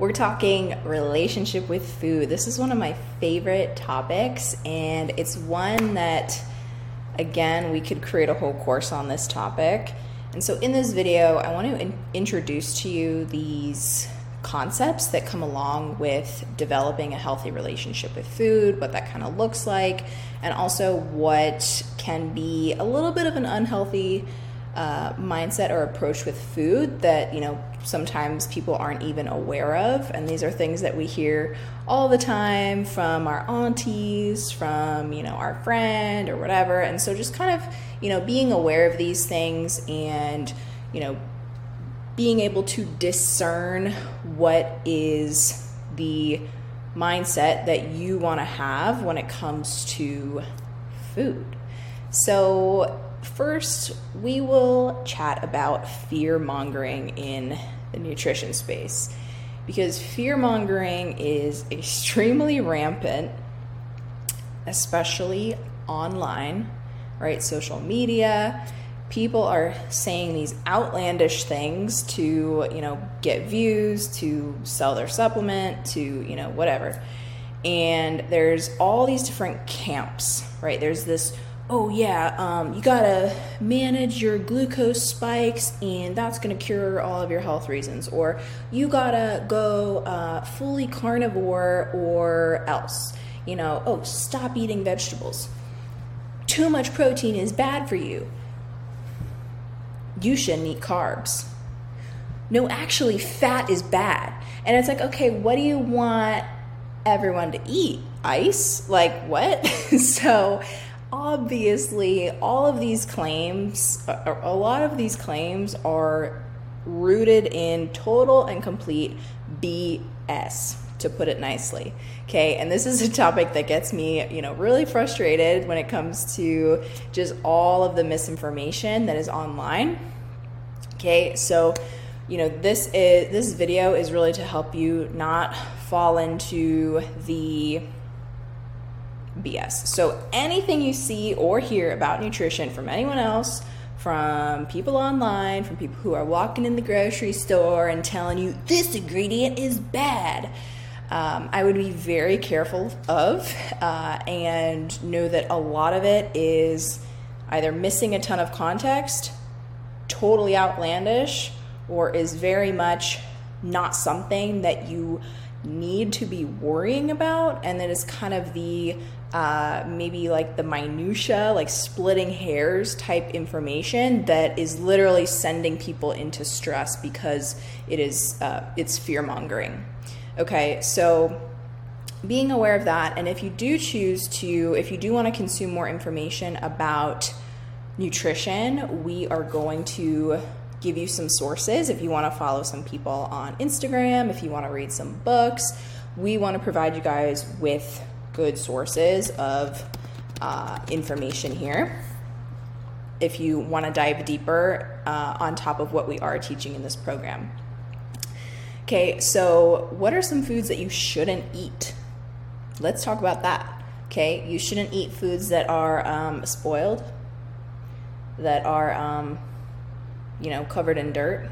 we're talking relationship with food. This is one of my favorite topics, and it's one that, again, we could create a whole course on this topic. And so, in this video, I want to in- introduce to you these concepts that come along with developing a healthy relationship with food, what that kind of looks like, and also what can be a little bit of an unhealthy uh, mindset or approach with food that you know sometimes people aren't even aware of. And these are things that we hear all the time from our aunties from you know our friend or whatever. And so just kind of you know being aware of these things and you know being able to discern what is the mindset that you want to have when it comes to food. So first, we will chat about fear mongering in the nutrition space because fear mongering is extremely rampant, especially online, right? Social media. People are saying these outlandish things to, you know, get views, to sell their supplement, to, you know, whatever. And there's all these different camps, right? There's this oh yeah, um, you gotta manage your glucose spikes, and that's gonna cure all of your health reasons. Or you gotta go uh, fully carnivore, or else. You know, oh, stop eating vegetables. Too much protein is bad for you. You shouldn't eat carbs. No, actually, fat is bad. And it's like, okay, what do you want everyone to eat? Ice? Like, what? so, obviously, all of these claims, a lot of these claims are rooted in total and complete BS, to put it nicely. Okay, and this is a topic that gets me, you know, really frustrated when it comes to just all of the misinformation that is online. Okay, so you know this is this video is really to help you not fall into the BS. So anything you see or hear about nutrition from anyone else, from people online, from people who are walking in the grocery store and telling you this ingredient is bad, um, I would be very careful of uh, and know that a lot of it is either missing a ton of context, totally outlandish, or is very much not something that you need to be worrying about. And then it's kind of the uh, maybe like the minutia like splitting hairs type information that is literally sending people into stress because it is uh, it's fear mongering okay so being aware of that. And if you do choose to if you do want to consume more information about nutrition we are going to give you some sources if you want to follow some people on Instagram, if you want to read some books. We want to provide you guys with good sources of uh, information here. If you want to dive deeper uh, on top of what we are teaching in this program. Okay, so what are some foods that you shouldn't eat? Let's talk about that. Okay, you shouldn't eat foods that are um, spoiled, that are um, you know, covered in dirt.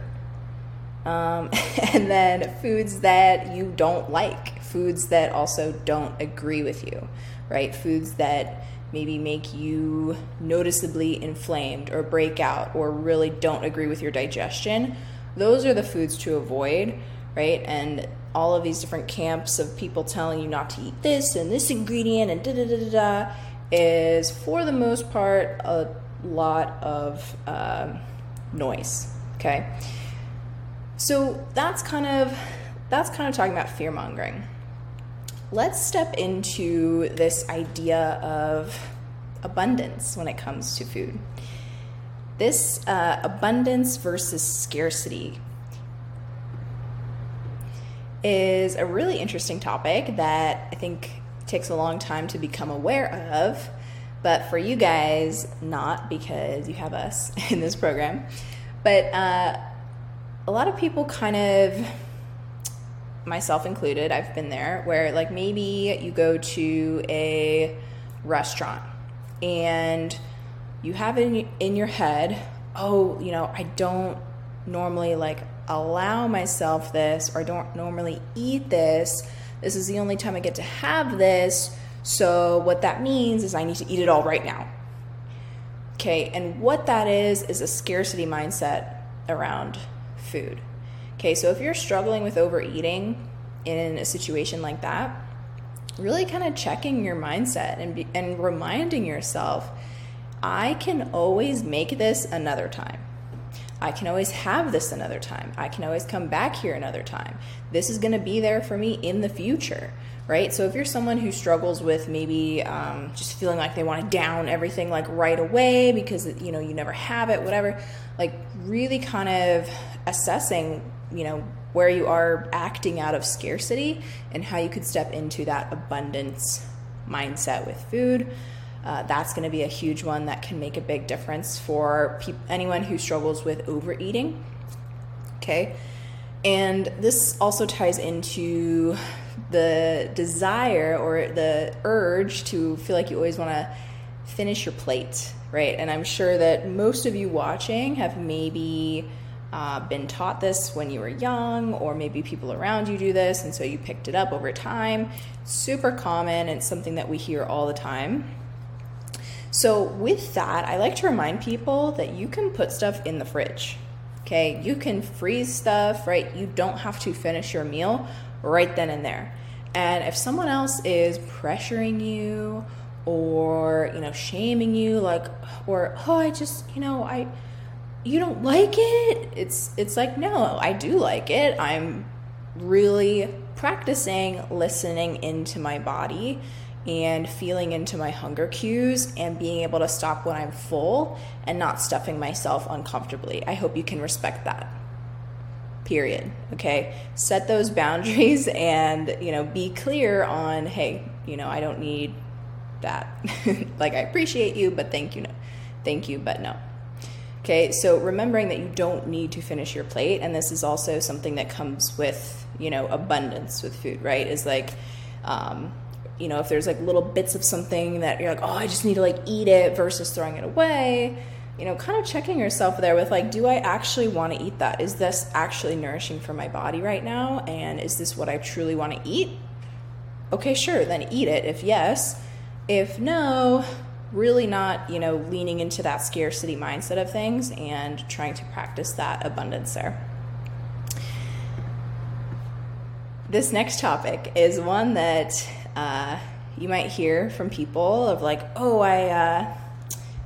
Um, and then foods that you don't like, foods that also don't agree with you, right? Foods that maybe make you noticeably inflamed or break out or really don't agree with your digestion. Those are the foods to avoid, right? And all of these different camps of people telling you not to eat this and this ingredient and da da da da da is for the most part a lot of. Um, noise. Okay. So that's kind of that's kind of talking about fear mongering. Let's step into this idea of abundance when it comes to food. This uh, abundance versus scarcity is a really interesting topic that I think takes a long time to become aware of but for you guys, not because you have us in this program. But uh, a lot of people kind of, myself included, I've been there, where like maybe you go to a restaurant and you have in, in your head, oh, you know, I don't normally like allow myself this or don't normally eat this. This is the only time I get to have this. So, what that means is I need to eat it all right now. Okay, and what that is is a scarcity mindset around food. Okay, so if you're struggling with overeating in a situation like that, really kind of checking your mindset and, be, and reminding yourself I can always make this another time. I can always have this another time. I can always come back here another time. This is going to be there for me in the future, right? So if you're someone who struggles with maybe um, just feeling like they want to down everything like right away because you know you never have it, whatever, like really kind of assessing, you know, where you are acting out of scarcity and how you could step into that abundance mindset with food. Uh, that's going to be a huge one that can make a big difference for pe- anyone who struggles with overeating. Okay. And this also ties into the desire or the urge to feel like you always want to finish your plate, right? And I'm sure that most of you watching have maybe uh, been taught this when you were young, or maybe people around you do this, and so you picked it up over time. Super common, and something that we hear all the time. So, with that, I like to remind people that you can put stuff in the fridge. Okay, you can freeze stuff, right? You don't have to finish your meal right then and there. And if someone else is pressuring you or, you know, shaming you like or oh, I just, you know, I you don't like it? It's it's like no, I do like it. I'm really practicing listening into my body and feeling into my hunger cues and being able to stop when I'm full and not stuffing myself uncomfortably. I hope you can respect that. Period. Okay? Set those boundaries and, you know, be clear on, hey, you know, I don't need that. like I appreciate you, but thank you no. Thank you, but no. Okay, so remembering that you don't need to finish your plate, and this is also something that comes with, you know, abundance with food, right? Is like, um, you know, if there's like little bits of something that you're like, oh, I just need to like eat it versus throwing it away, you know, kind of checking yourself there with like, do I actually want to eat that? Is this actually nourishing for my body right now? And is this what I truly want to eat? Okay, sure, then eat it if yes. If no, really not, you know, leaning into that scarcity mindset of things and trying to practice that abundance there. This next topic is one that uh, you might hear from people of like, oh, I, uh,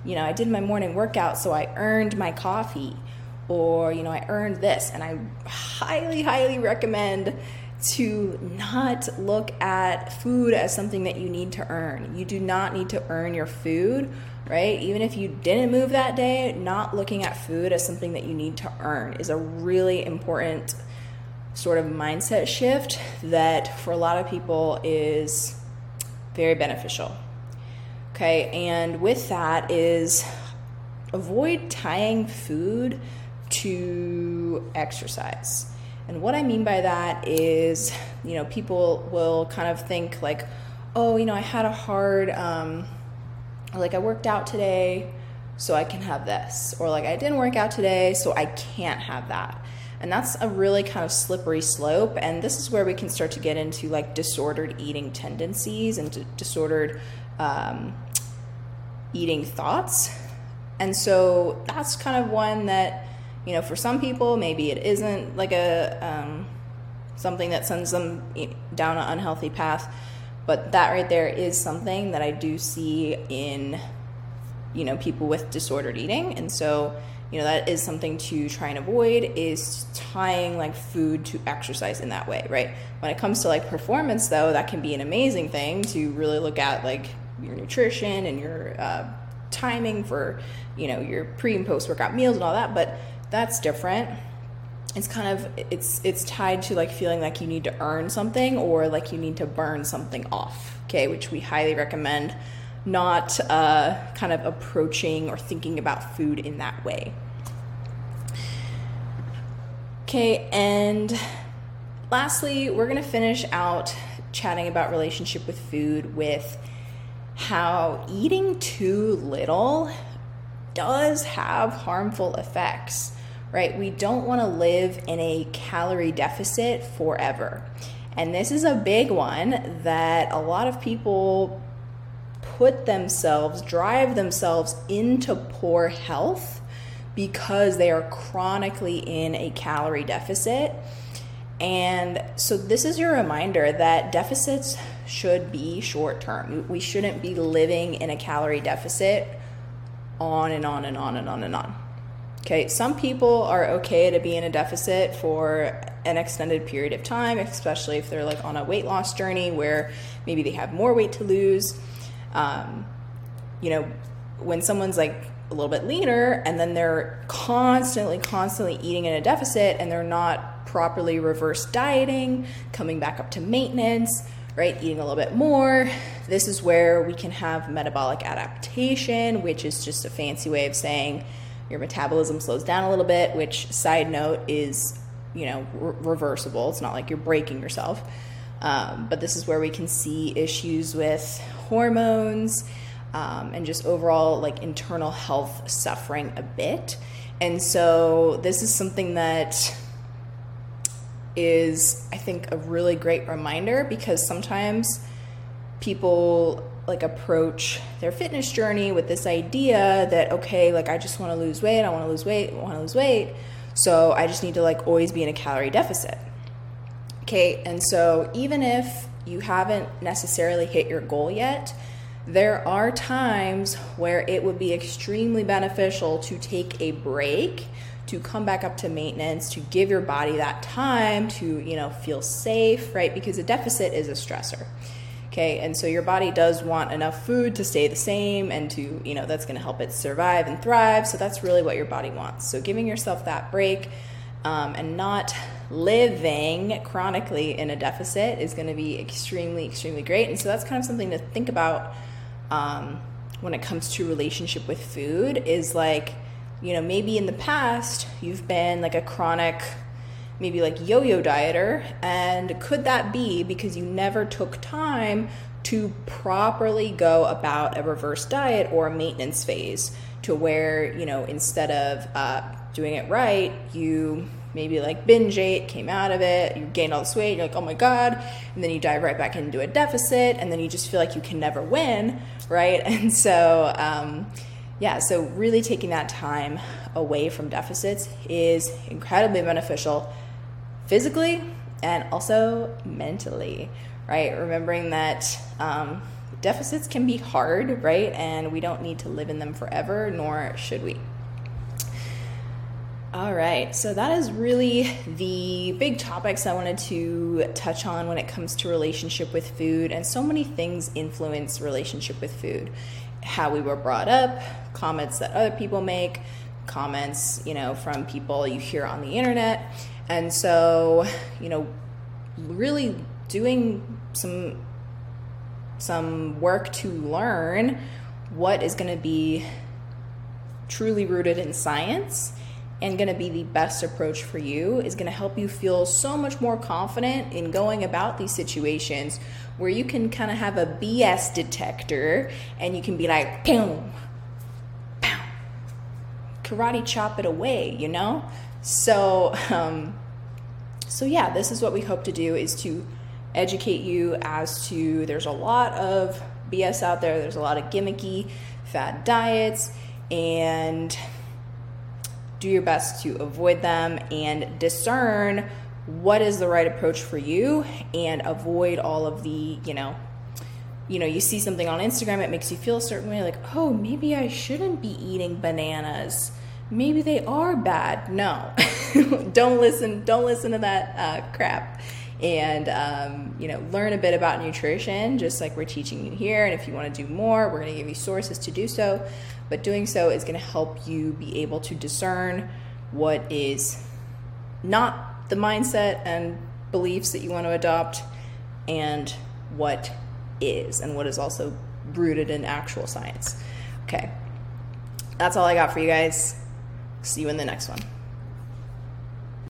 you know, I did my morning workout, so I earned my coffee, or you know, I earned this, and I highly, highly recommend to not look at food as something that you need to earn. You do not need to earn your food, right? Even if you didn't move that day, not looking at food as something that you need to earn is a really important sort of mindset shift that for a lot of people is very beneficial. Okay, and with that is avoid tying food to exercise. And what I mean by that is, you know, people will kind of think like, oh, you know, I had a hard, um, like I worked out today, so I can have this. Or like I didn't work out today, so I can't have that. And that's a really kind of slippery slope. And this is where we can start to get into like disordered eating tendencies and d- disordered um, eating thoughts. And so that's kind of one that, you know, for some people, maybe it isn't like a um, something that sends them down an unhealthy path. But that right there is something that I do see in, you know, people with disordered eating. And so, you know that is something to try and avoid is tying like food to exercise in that way right? When it comes to like performance though that can be an amazing thing to really look at like your nutrition and your uh, timing for you know your pre and post workout meals and all that but that's different. It's kind of it's it's tied to like feeling like you need to earn something or like you need to burn something off okay which we highly recommend not uh, kind of approaching or thinking about food in that way. Okay, and lastly, we're going to finish out chatting about relationship with food with how eating too little does have harmful effects, right? We don't want to live in a calorie deficit forever. And this is a big one that a lot of people put themselves, drive themselves into poor health because they are chronically in a calorie deficit. And so, this is your reminder that deficits should be short term. We shouldn't be living in a calorie deficit on and on and on and on and on. Okay, some people are okay to be in a deficit for an extended period of time, especially if they're like on a weight loss journey where maybe they have more weight to lose. Um, you know, when someone's like a little bit leaner and then they're constantly, constantly eating in a deficit and they're not properly reverse dieting, coming back up to maintenance, right? Eating a little bit more. This is where we can have metabolic adaptation, which is just a fancy way of saying your metabolism slows down a little bit, which, side note, is you know re- reversible. It's not like you're breaking yourself. Um, but this is where we can see issues with hormones um, and just overall like internal health suffering a bit. And so this is something that is, I think, a really great reminder because sometimes people like approach their fitness journey with this idea that okay like i just want to lose weight i want to lose weight i want to lose weight so i just need to like always be in a calorie deficit okay and so even if you haven't necessarily hit your goal yet there are times where it would be extremely beneficial to take a break to come back up to maintenance to give your body that time to you know feel safe right? Because a deficit is a stressor. Okay and so your body does want enough food to stay the same and to you know that's going to help it survive and thrive. So that's really what your body wants. So giving yourself that break um, and not living chronically in a deficit is going to be extremely extremely great and so that's kind of something to think about um, when it comes to relationship with food is like you know maybe in the past you've been like a chronic maybe like yo yo dieter? And could that be because you never took time to properly go about a reverse diet or a maintenance phase to where, you know, instead of uh, doing it right, you maybe like binge ate, came out of it, you gained all this weight, you're like, oh my God, and then you dive right back into a deficit, and then you just feel like you can never win, right? And so, um, yeah, so really taking that time away from deficits is incredibly beneficial physically and also mentally, right? Remembering that um, deficits can be hard, right? And we don't need to live in them forever, nor should we. All right, so that is really the big topics I wanted to touch on when it comes to relationship with food, and so many things influence relationship with food. How we were brought up, comments that other people make, comments, you know, from people you hear on the internet, and so, you know, really doing some some work to learn what is going to be truly rooted in science and going to be the best approach for you is going to help you feel so much more confident in going about these situations where you can kind of have a BS detector and you can be like, boom, pow, karate chop it away, you know? So, um, so yeah, this is what we hope to do is to educate you as to there's a lot of BS out there. There's a lot of gimmicky fad diets and do your best to avoid them and discern what is the right approach for you and avoid all of the, you know, you know, you see something on Instagram, it makes you feel a certain way, like, oh, maybe I shouldn't be eating bananas maybe they are bad. No, don't listen. Don't listen to that uh, crap. And um, you know, learn a bit about nutrition, just like we're teaching you here. And if you want to do more, we're going to give you sources to do so. But doing so is going to help you be able to discern what is not the mindset and beliefs that you want to adopt, and what is, and what is also rooted in actual science. Okay, that's all I got for you guys. See you in the next one.